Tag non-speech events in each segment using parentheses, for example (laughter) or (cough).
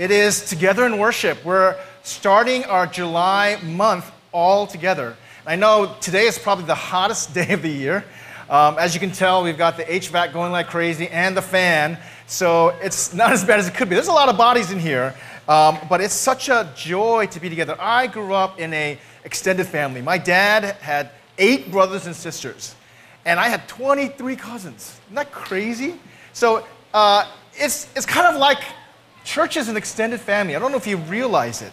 It is Together in Worship. We're starting our July month all together. I know today is probably the hottest (laughs) day of the year. Um, as you can tell, we've got the HVAC going like crazy and the fan, so it's not (laughs) as bad as it could be. There's a lot of bodies in here, um, but it's such a joy to be together. I grew up in a extended family. My dad had eight brothers and sisters, and I had 23 cousins. Isn't that crazy? So uh, it's, it's kind of like church is an extended family. I don't know if you realize it.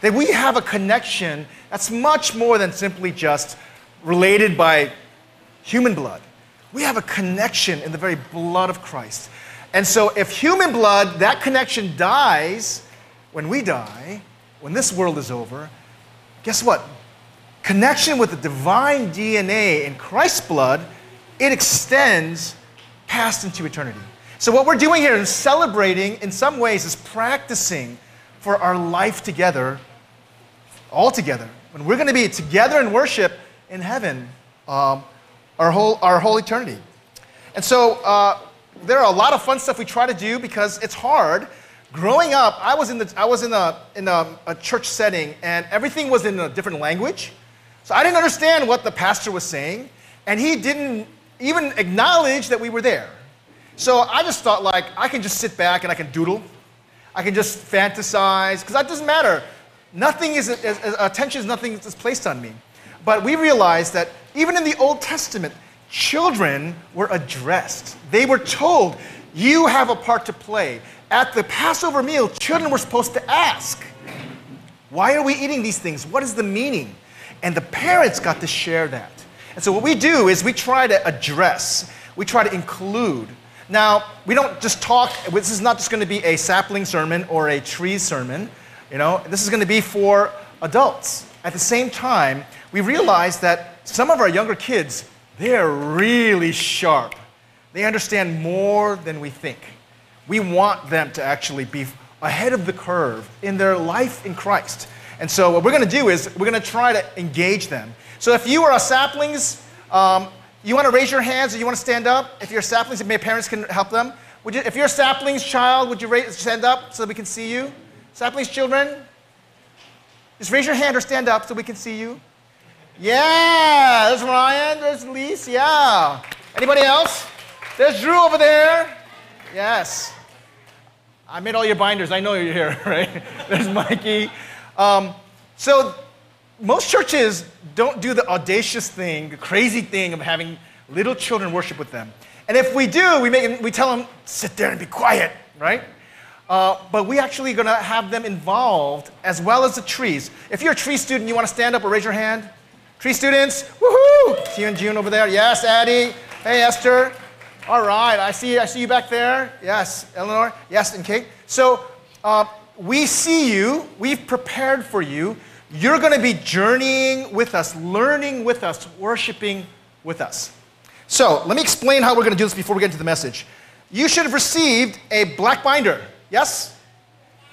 That we have a connection that's much more than simply just related by human blood. We have a connection in the very blood of Christ. And so, if human blood, that connection dies when we die, when this world is over, guess what? Connection with the divine DNA in Christ's blood, it extends past into eternity. So, what we're doing here is celebrating, in some ways, is practicing for our life together, all together. When we're going to be together in worship in heaven um, our, whole, our whole eternity. And so, uh, there are a lot of fun stuff we try to do because it's hard. Growing up, I was in, the, I was in, a, in a, a church setting and everything was in a different language. So I didn't understand what the pastor was saying, and he didn't even acknowledge that we were there. So I just thought, like, I can just sit back and I can doodle. I can just fantasize, because that doesn't matter. Nothing is, is, is, attention is nothing is placed on me. But we realized that even in the Old Testament, children were addressed. They were told, You have a part to play. At the Passover meal, children were supposed to ask, Why are we eating these things? What is the meaning? And the parents got to share that. And so, what we do is we try to address, we try to include. Now, we don't just talk, this is not just going to be a sapling sermon or a tree sermon. You know, this is going to be for adults. At the same time, we realize that some of our younger kids they're really sharp. They understand more than we think. We want them to actually be ahead of the curve in their life in Christ. And so, what we're going to do is we're going to try to engage them. So, if you are a saplings, um, you want to raise your hands or you want to stand up? If you're saplings, if maybe parents can help them. Would you, if you're a saplings child, would you raise, stand up so that we can see you? Saplings children? Just raise your hand or stand up so we can see you. Yeah, there's Ryan, there's Lise, yeah. Anybody else? There's Drew over there. Yes. I made all your binders. I know you're here, (laughs) right? there's Mikey. Um, so most churches don't do the audacious thing, the crazy thing of having little children worship with them. And if we do, we, make, we tell them, sit there and be quiet, right? Uh, but we actually going to have them involved as well as the trees. If you're a tree student, you want to stand up or raise your hand? Tree students, woohoo! See you and June over there. Yes, Addie. Hey, Esther. All right, I see, I see you back there. Yes, Eleanor. Yes, and Kate. So uh, we see you. We've prepared for you. You're going to be journeying with us, learning with us, worshiping with us. So let me explain how we're going to do this before we get into the message. You should have received a black binder. Yes?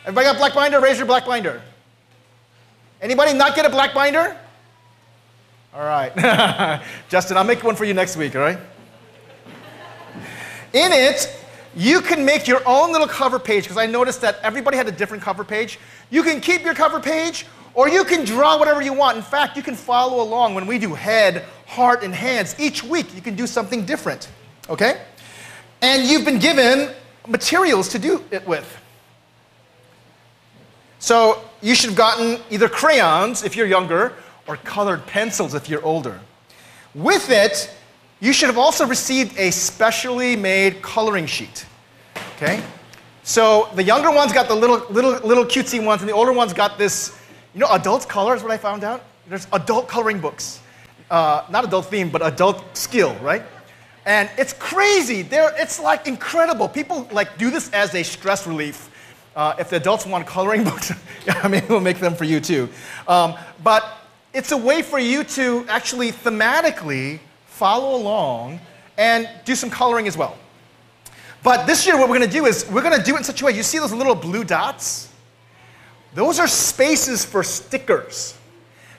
Everybody got a black binder? Raise your black binder. Anybody not get a black binder? All right. (laughs) Justin, I'll make one for you next week, all right? In it, you can make your own little cover page because I noticed that everybody had a different cover page. You can keep your cover page or you can draw whatever you want. In fact, you can follow along when we do head, heart, and hands. Each week, you can do something different, okay? And you've been given materials to do it with. So you should have gotten either crayons if you're younger or colored pencils if you're older. With it, you should have also received a specially made coloring sheet. Okay? So the younger ones got the little, little, little cutesy ones, and the older ones got this, you know, adult color is what I found out. There's adult coloring books. Uh, not adult theme, but adult skill, right? And it's crazy. They're, it's like incredible. People like do this as a stress relief. Uh, if the adults want coloring (laughs) books, I mean, we'll make them for you too. Um, but it's a way for you to actually thematically follow along and do some coloring as well. But this year, what we're going to do is we're going to do it in such a way. You see those little blue dots? Those are spaces for stickers.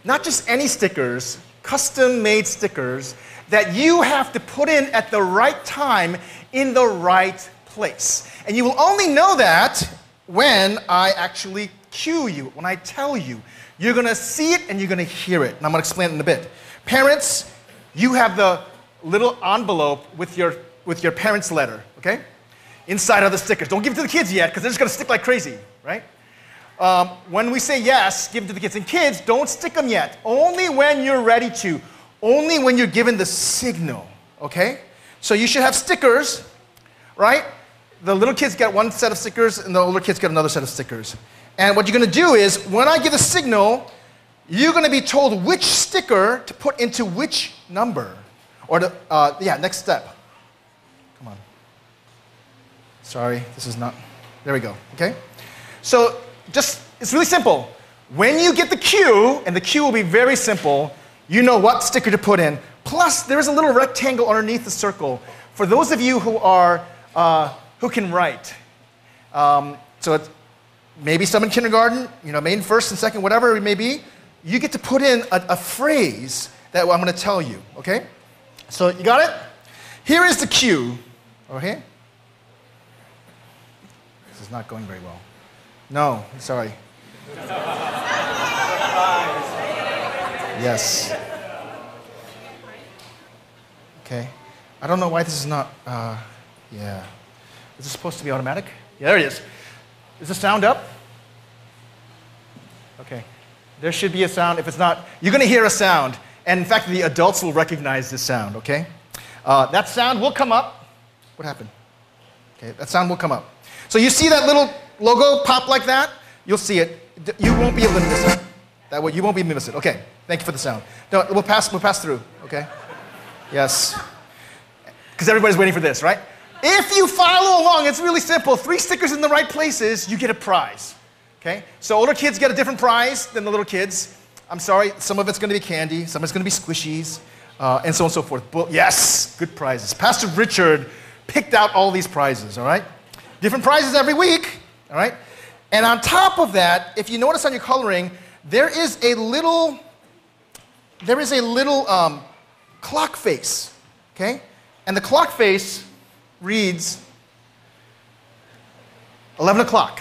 Not just any stickers, custom made stickers that you have to put in at the right time in the right place. And you will only know that when I actually cue you, when I tell you. You're gonna see it and you're gonna hear it. And I'm gonna explain it in a bit. Parents, you have the little envelope with your, with your parents' letter, okay? Inside are the stickers. Don't give it to the kids yet, because they're just gonna stick like crazy, right? Um, when we say yes, give it to the kids. And kids, don't stick them yet. Only when you're ready to. Only when you're given the signal, okay? So you should have stickers, right? The little kids get one set of stickers, and the older kids get another set of stickers. And what you're gonna do is, when I give a signal, you're gonna be told which sticker to put into which number. Or the, uh, yeah, next step. Come on. Sorry, this is not, there we go, okay? So just, it's really simple. When you get the cue, and the cue will be very simple, you know what sticker to put in. Plus, there's a little rectangle underneath the circle. For those of you who are, uh, who can write, um, so it's, maybe some in kindergarten, you know, main first and second, whatever it may be, you get to put in a, a phrase that I'm going to tell you, okay? So you got it? Here is the cue, okay? This is not going very well. No, sorry. yes. Okay. I don't know why this is not, uh, yeah. Is this supposed to be automatic? Yeah, there it is. Is the sound up? Okay. There should be a sound. If it's not, you're going to hear a sound. And in fact, the adults will recognize this sound, okay? Uh, that sound will come up. What happened? Okay, that sound will come up. So you see that little logo pop like that? You'll see it. You won't be able to miss it. That way, you won't be able to miss it. Okay, thank you for the sound. No, we'll pass, we'll pass through, okay? Yes. Because everybody's waiting for this, right? If you follow along, it's really simple. Three stickers in the right places, you get a prize. Okay? So older kids get a different prize than the little kids. I'm sorry, some of it's going to be candy, some of it's going to be squishies, uh, and so on and so forth. But yes, good prizes. Pastor Richard picked out all these prizes, all right? Different prizes every week, all right? And on top of that, if you notice on your coloring, there is a little, there is a little um, clock face, okay? And the clock face reads 11 o'clock.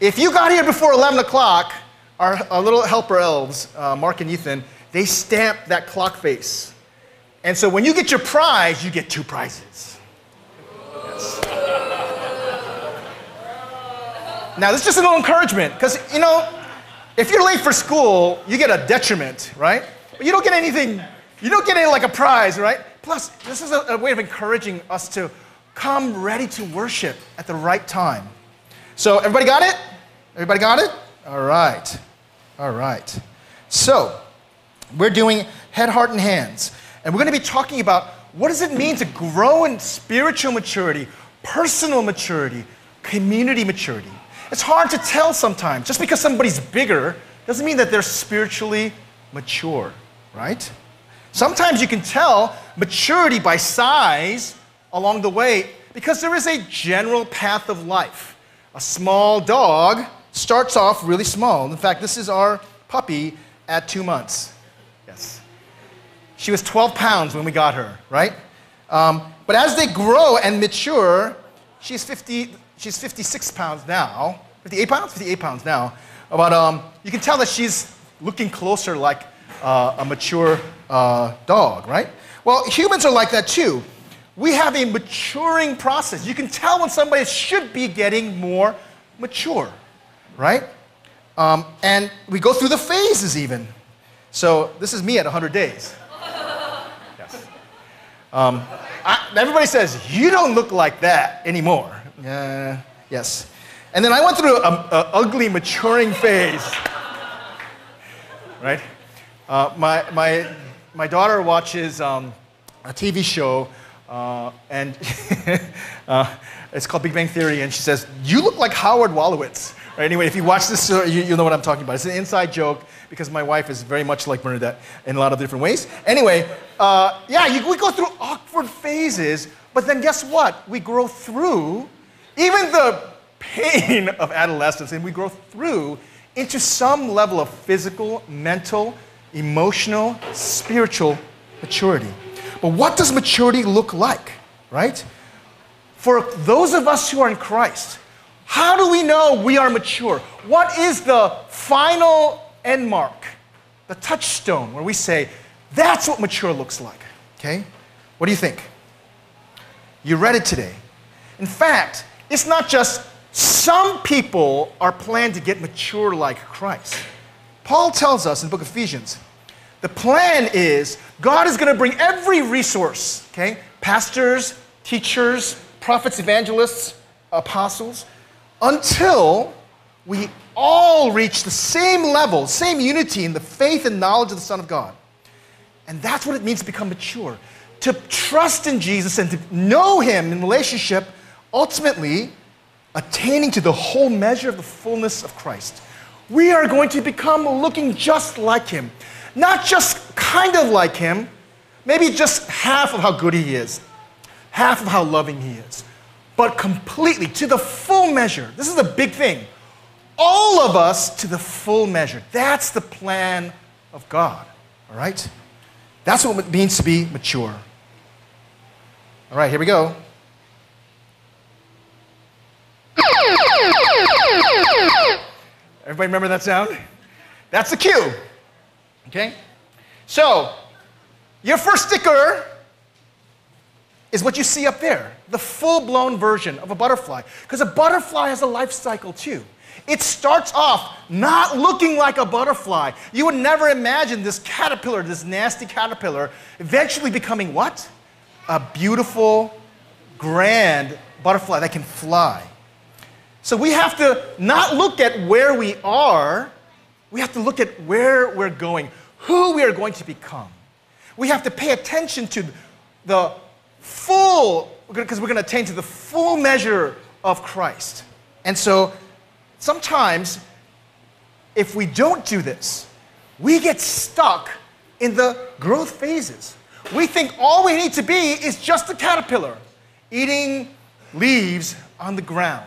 If you got here before 11 o'clock, our, our little helper elves, uh, Mark and Ethan, they stamp that clock face. And so when you get your prize, you get two prizes. Yes. Now, this is just a little encouragement, because, you know, if you're late for school, you get a detriment, right? But you don't get anything, you don't get any, like a prize, right? Plus, this is a, a way of encouraging us to come ready to worship at the right time. So, everybody got it? Everybody got it? All right. All right. So, we're doing head, heart, and hands. And we're going to be talking about what does it mean to grow in spiritual maturity, personal maturity, community maturity. It's hard to tell sometimes. Just because somebody's bigger doesn't mean that they're spiritually mature, right? Sometimes you can tell maturity by size along the way because there is a general path of life. A small dog starts off really small. In fact, this is our puppy at two months. Yes. She was 12 pounds when we got her, right? Um, but as they grow and mature, she's, 50, she's 56 pounds now. 58 pounds? 58 pounds now. But um, you can tell that she's looking closer like uh, a mature uh, dog, right? Well, humans are like that too. We have a maturing process. You can tell when somebody should be getting more mature, right? Um, and we go through the phases even. So this is me at 100 days. (laughs) Yes. Um, I, everybody says, you don't look like that anymore. Uh, yes. And then I went through an ugly maturing phase, (laughs) right? Uh, my, my, my daughter watches um, a TV show, uh, and (laughs) uh, it's called Big Bang Theory, and she says, You look like Howard Wolowitz. Right, anyway, if you watch this, you, you know what I'm talking about. It's an inside joke because my wife is very much like Bernadette in a lot of different ways. Anyway, uh, yeah, you, we go through awkward phases, but then guess what? We grow through even the pain (laughs) of adolescence, and we grow through into some level of physical, mental, emotional, spiritual maturity. But what does maturity look like, right? For those of us who are in Christ, How do we know we are mature? What is the final end mark, the touchstone where we say, that's what mature looks like? Okay? What do you think? You read it today. In fact, it's not just some people are planned to get mature like Christ. Paul tells us in the book of Ephesians, the plan is God is going to bring every resource, okay? Pastors, teachers, prophets, evangelists, apostles, until we all reach the same level, same unity in the faith and knowledge of the Son of God. And that's what it means to become mature. To trust in Jesus and to know Him in relationship, ultimately attaining to the whole measure of the fullness of Christ. We are going to become looking just like Him. Not just kind of like Him, maybe just half of how good He is, half of how loving He is but completely to the full measure. This is a big thing. All of us to the full measure. That's the plan of God, all right? That's what it means to be mature. All right, here we go. Everybody remember that sound? That's the cue. Okay? So, your first sticker is what you see up there the full blown version of a butterfly. Because a butterfly has a life cycle too. It starts off not looking like a butterfly. You would never imagine this caterpillar, this nasty caterpillar, eventually becoming what? A beautiful, grand butterfly that can fly. So we have to not look at where we are, we have to look at where we're going, who we are going to become. We have to pay attention to the full, because we're going to attain to the full measure of Christ. And so sometimes, if we don't do this, we get stuck in the growth phases. We think all we need to be is just a caterpillar eating leaves on the ground.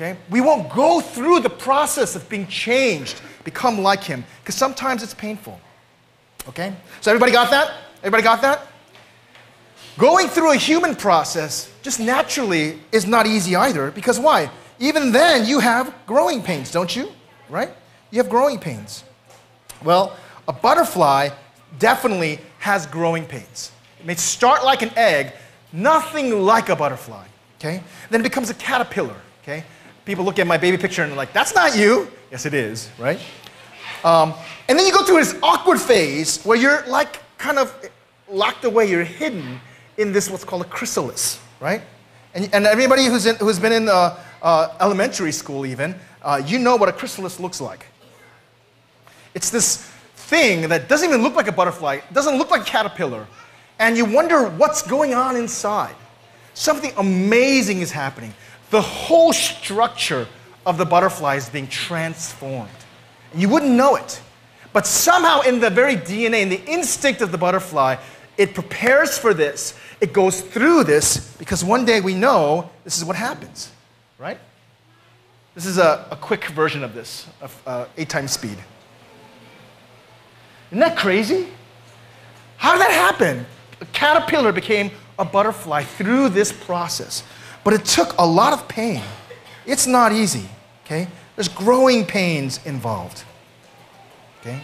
Okay? We won't go through the process of being changed, become like him, because sometimes it's painful. Okay? So everybody got that? Everybody got that? Going through a human process just naturally is not easy either because why? Even then, you have growing pains, don't you? Right? You have growing pains. Well, a butterfly definitely has growing pains. It may start like an egg, nothing like a butterfly, okay? Then it becomes a caterpillar, okay? People look at my baby picture and they're like, that's not you. Yes, it is, right? Um, and then you go through this awkward phase where you're like kind of locked away, you're hidden in this what's called a chrysalis, right? And, and everybody who's, in, who's been in uh, uh, elementary school even, uh, you know what a chrysalis looks like. It's this thing that doesn't even look like a butterfly, doesn't look like a caterpillar, and you wonder what's going on inside. Something amazing is happening. The whole structure of the butterfly is being transformed. You wouldn't know it. But somehow, in the very DNA, in the instinct of the butterfly, it prepares for this. It goes through this because one day we know this is what happens, right? This is a, a quick version of this, of uh, eight times speed. Isn't that crazy? How did that happen? A caterpillar became a butterfly through this process. But it took a lot of pain. It's not easy, okay? There's growing pains involved, okay?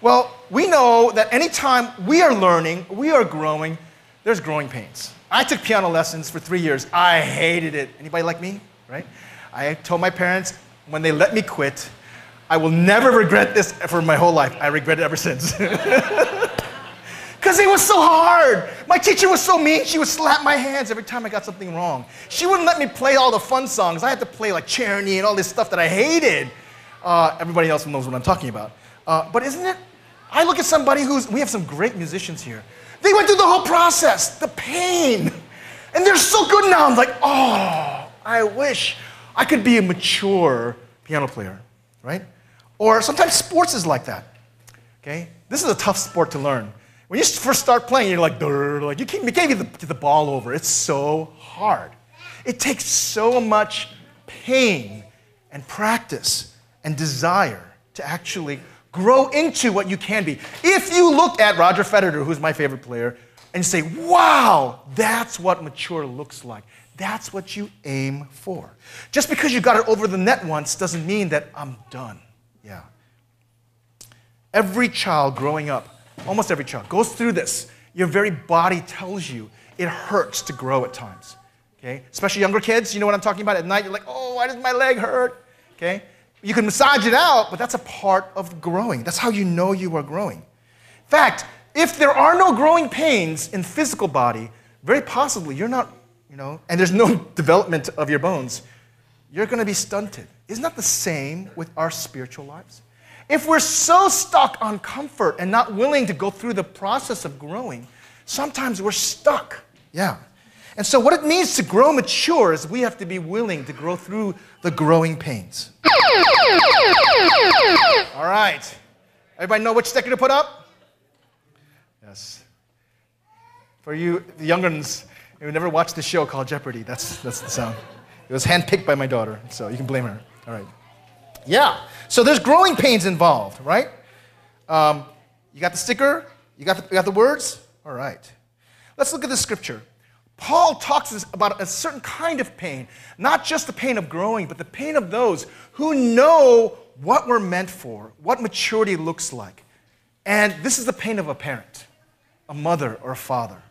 Well, we know that anytime we are learning, we are growing, there's growing pains. I took piano lessons for three years. I hated it. Anybody like me? Right? I told my parents when they let me quit, I will never regret this for my whole life. I regret it ever since. (laughs) Because it was so hard. My teacher was so mean. She would slap my hands every time I got something wrong. She wouldn't let me play all the fun songs. I had to play like Czerny and all this stuff that I hated. Uh, everybody else knows what I'm talking about. Uh, but isn't it I look at somebody who's, we have some great musicians here. They went through the whole process, the pain, and they're so good now. I'm like, oh, I wish I could be a mature piano player, right? Or sometimes sports is like that, okay? This is a tough sport to learn. When you first start playing, you're like, like you can't, you can't get the, get the ball over. It's so hard. It takes so much pain and practice and desire to actually grow into what you can be. If you look at Roger Federer, who's my favorite player, and say, wow, that's what mature looks like. that's what you aim for. Just because you got it over the net once doesn't mean that I'm done. Yeah. Every child growing up, almost every child, goes through this. Your very body tells you it hurts to grow at times. Okay? Especially younger kids, you know what I'm talking about? At night, you're like, oh, why does my leg hurt? Okay? You can massage it out, but that's a part of growing. That's how you know you are growing. In fact, if there are no growing pains in physical body, very possibly you're not, you know, and there's no (laughs) development of your bones, you're going to be stunted. Isn't that the same with our spiritual lives? If we're so stuck on comfort and not willing to go through the process of growing, sometimes we're stuck. Yeah. And so, what it means to grow mature is we have to be willing to grow through the growing pains. All right. Everybody know which sticker to put up? Yes. For you, the younger ones who never watched the show called Jeopardy, that's, that's the sound. It was handpicked by my daughter, so you can blame her. All right. Yeah. So there's growing pains involved, right? Um, you got the sticker? You got the, you got the words? All right. Let's look at the scripture. Paul talks about a certain kind of pain, not just the pain of growing, but the pain of those who know what we're meant for, what maturity looks like. And this is the pain of a parent, a mother or a father,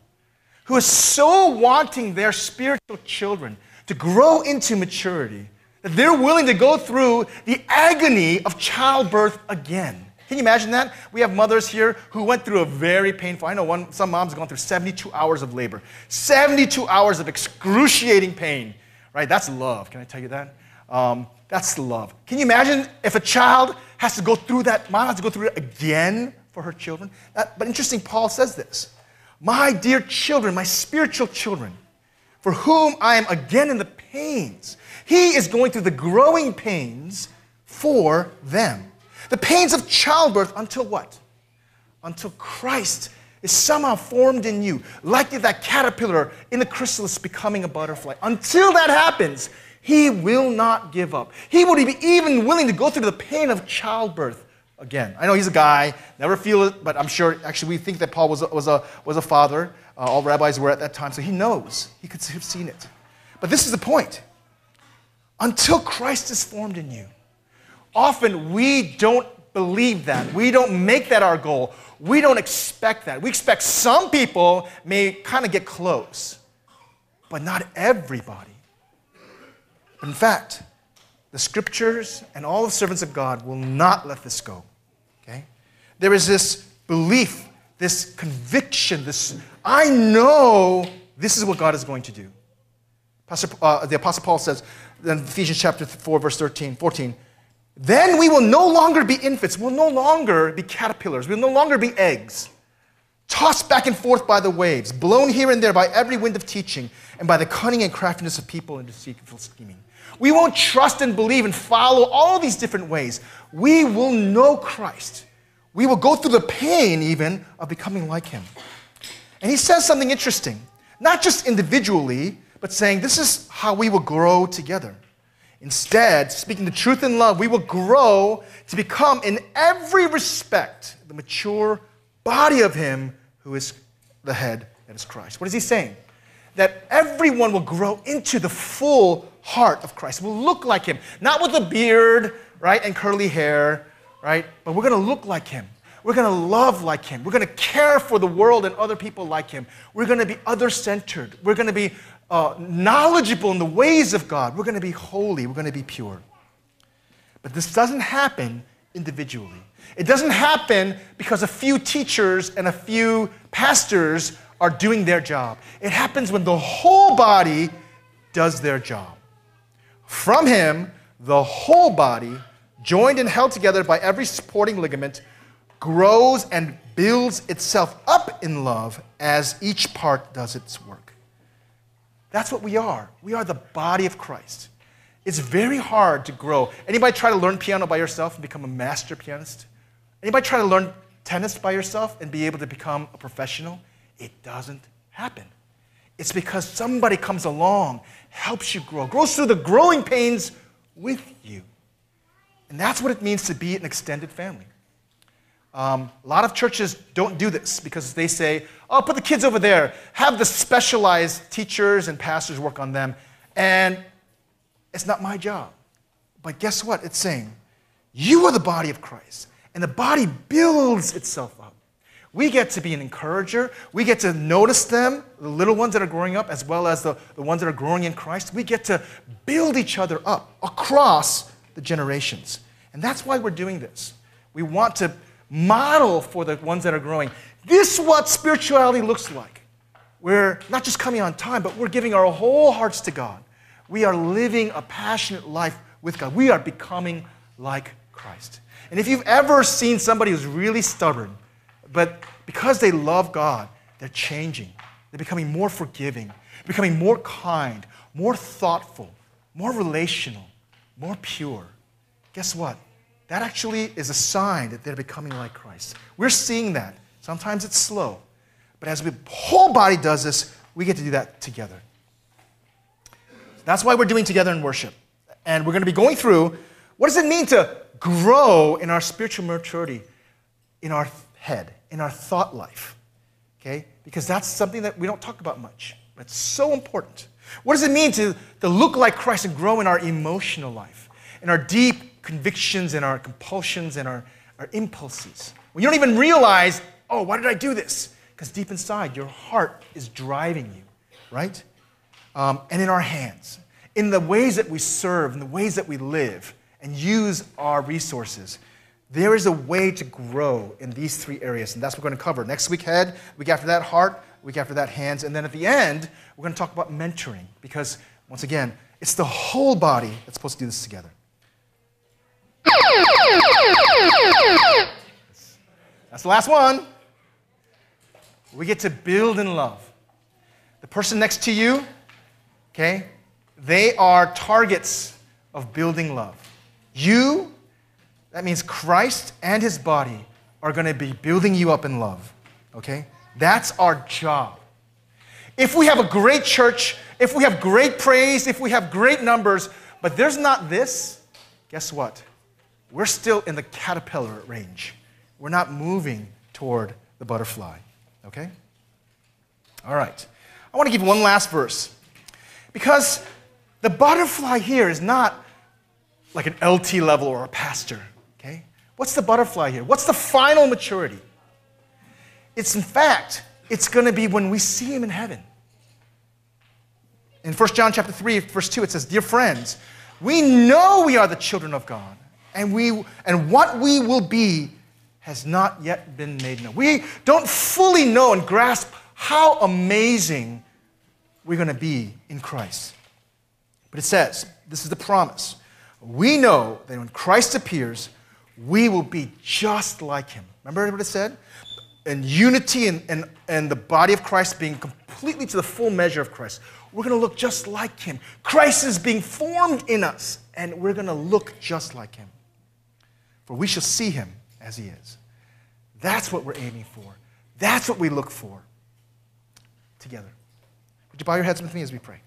who is so wanting their spiritual children to grow into maturity that they're willing to go through the agony of childbirth again. Can you imagine that? We have mothers here who went through a very painful, I know one, some moms have gone through 72 hours of labor, 72 hours of excruciating pain, right? That's love. Can I tell you that? Um, that's love. Can you imagine if a child has to go through that, mom has to go through it again for her children? That, but interesting, Paul says this My dear children, my spiritual children, for whom I am again in the pains, he is going through the growing pains for them. The pains of childbirth until what? Until Christ is somehow formed in you, like that caterpillar in the chrysalis becoming a butterfly. Until that happens, he will not give up. He would be even willing to go through the pain of childbirth again. I know he's a guy, never feel it, but I'm sure actually we think that Paul was a, was a, was a father. Uh, all rabbis were at that time, so he knows. He could have seen it. But this is the point. Until Christ is formed in you, Often we don't believe that. We don't make that our goal. We don't expect that. We expect some people may kind of get close, but not everybody. In fact, the scriptures and all the servants of God will not let this go. Okay? There is this belief, this conviction, this I know this is what God is going to do. Pastor, uh, the Apostle Paul says in Ephesians chapter 4, verse 13, 14, then we will no longer be infants. We'll no longer be caterpillars. We'll no longer be eggs, tossed back and forth by the waves, blown here and there by every wind of teaching, and by the cunning and craftiness of people in deceitful scheming. We won't trust and believe and follow all these different ways. We will know Christ. We will go through the pain, even, of becoming like Him. And He says something interesting, not just individually, but saying this is how we will grow together. Instead, speaking the truth in love, we will grow to become, in every respect, the mature body of Him who is the head, that is Christ. What is He saying? That everyone will grow into the full heart of Christ. Will look like Him, not with a beard, right, and curly hair, right, but we're going to look like Him. We're going to love like Him. We're going to care for the world and other people like Him. We're going to be other centered. We're going to be uh, knowledgeable in the ways of God. We're going to be holy. We're going to be pure. But this doesn't happen individually. It doesn't happen because a few teachers and a few pastors are doing their job. It happens when the whole body does their job. From Him, the whole body, joined and held together by every supporting ligament, grows and builds itself up in love as each part does its work. That's what we are. We are the body of Christ. It's very hard to grow. Anybody try to learn piano by yourself and become a master pianist? Anybody try to learn tennis by yourself and be able to become a professional? It doesn't happen. It's because somebody comes along, helps you grow, grows through the growing pains with you. And that's what it means to be an extended family. Um, a lot of churches don't do this because they say, oh, put the kids over there, have the specialized teachers and pastors work on them, and it's not my job. But guess what? It's saying, you are the body of Christ, and the body builds itself up. We get to be an encourager. We get to notice them, the little ones that are growing up, as well as the, the ones that are growing in Christ. We get to build each other up across the generations. And that's why we're doing this. We want to model for the ones that are growing. This is what spirituality looks like. We're not just coming on time, but we're giving our whole hearts to God. We are living a passionate life with God. We are becoming like Christ. And if you've ever seen somebody who's really stubborn, but because they love God, they're changing. They're becoming more forgiving, becoming more kind, more thoughtful, more relational, more pure. Guess what? That actually is a sign that they're becoming like Christ. We're seeing that. Sometimes it's slow. But as the whole body does this, we get to do that together. That's why we're doing together in worship. And we're going to be going through what does it mean to grow in our spiritual maturity in our head, in our thought life. Okay? Because that's something that we don't talk about much. But it's so important. What does it mean to, to look like Christ and grow in our emotional life, in our deep convictions, in our compulsions, and our, our impulses? When you don't even realize, oh, why did I do this? Because deep inside, your heart is driving you, right? Um, and in our hands, in the ways that we serve, in the ways that we live and use our resources. There is a way to grow in these three areas, and that's what we're going to cover. Next week, head, week after that, heart, week after that, hands, and then at the end, we're going to talk about mentoring because, once again, it's the whole body that's supposed to do this together. That's the last one. We get to build in love. The person next to you, okay, they are targets of building love. You that means Christ and his body are going to be building you up in love. Okay? That's our job. If we have a great church, if we have great praise, if we have great numbers, but there's not this, guess what? We're still in the caterpillar range. We're not moving toward the butterfly. Okay? All right. I want to give one last verse. Because the butterfly here is not like an LT level or a pastor. Okay? What's the butterfly here? What's the final maturity? It's in fact, it's going to be when we see him in heaven. In 1 John chapter 3, verse 2, it says, Dear friends, we know we are the children of God, and, we, and what we will be has not yet been made known. We don't fully know and grasp how amazing we're going to be in Christ. But it says, this is the promise. We know that when Christ appears, we will be just like him. Remember what it said? In unity and, and, and the body of Christ being completely to the full measure of Christ. We're going to look just like him. Christ is being formed in us, and we're going to look just like him. For we shall see him as he is. That's what we're aiming for. That's what we look for together. Would you bow your heads with me as we pray?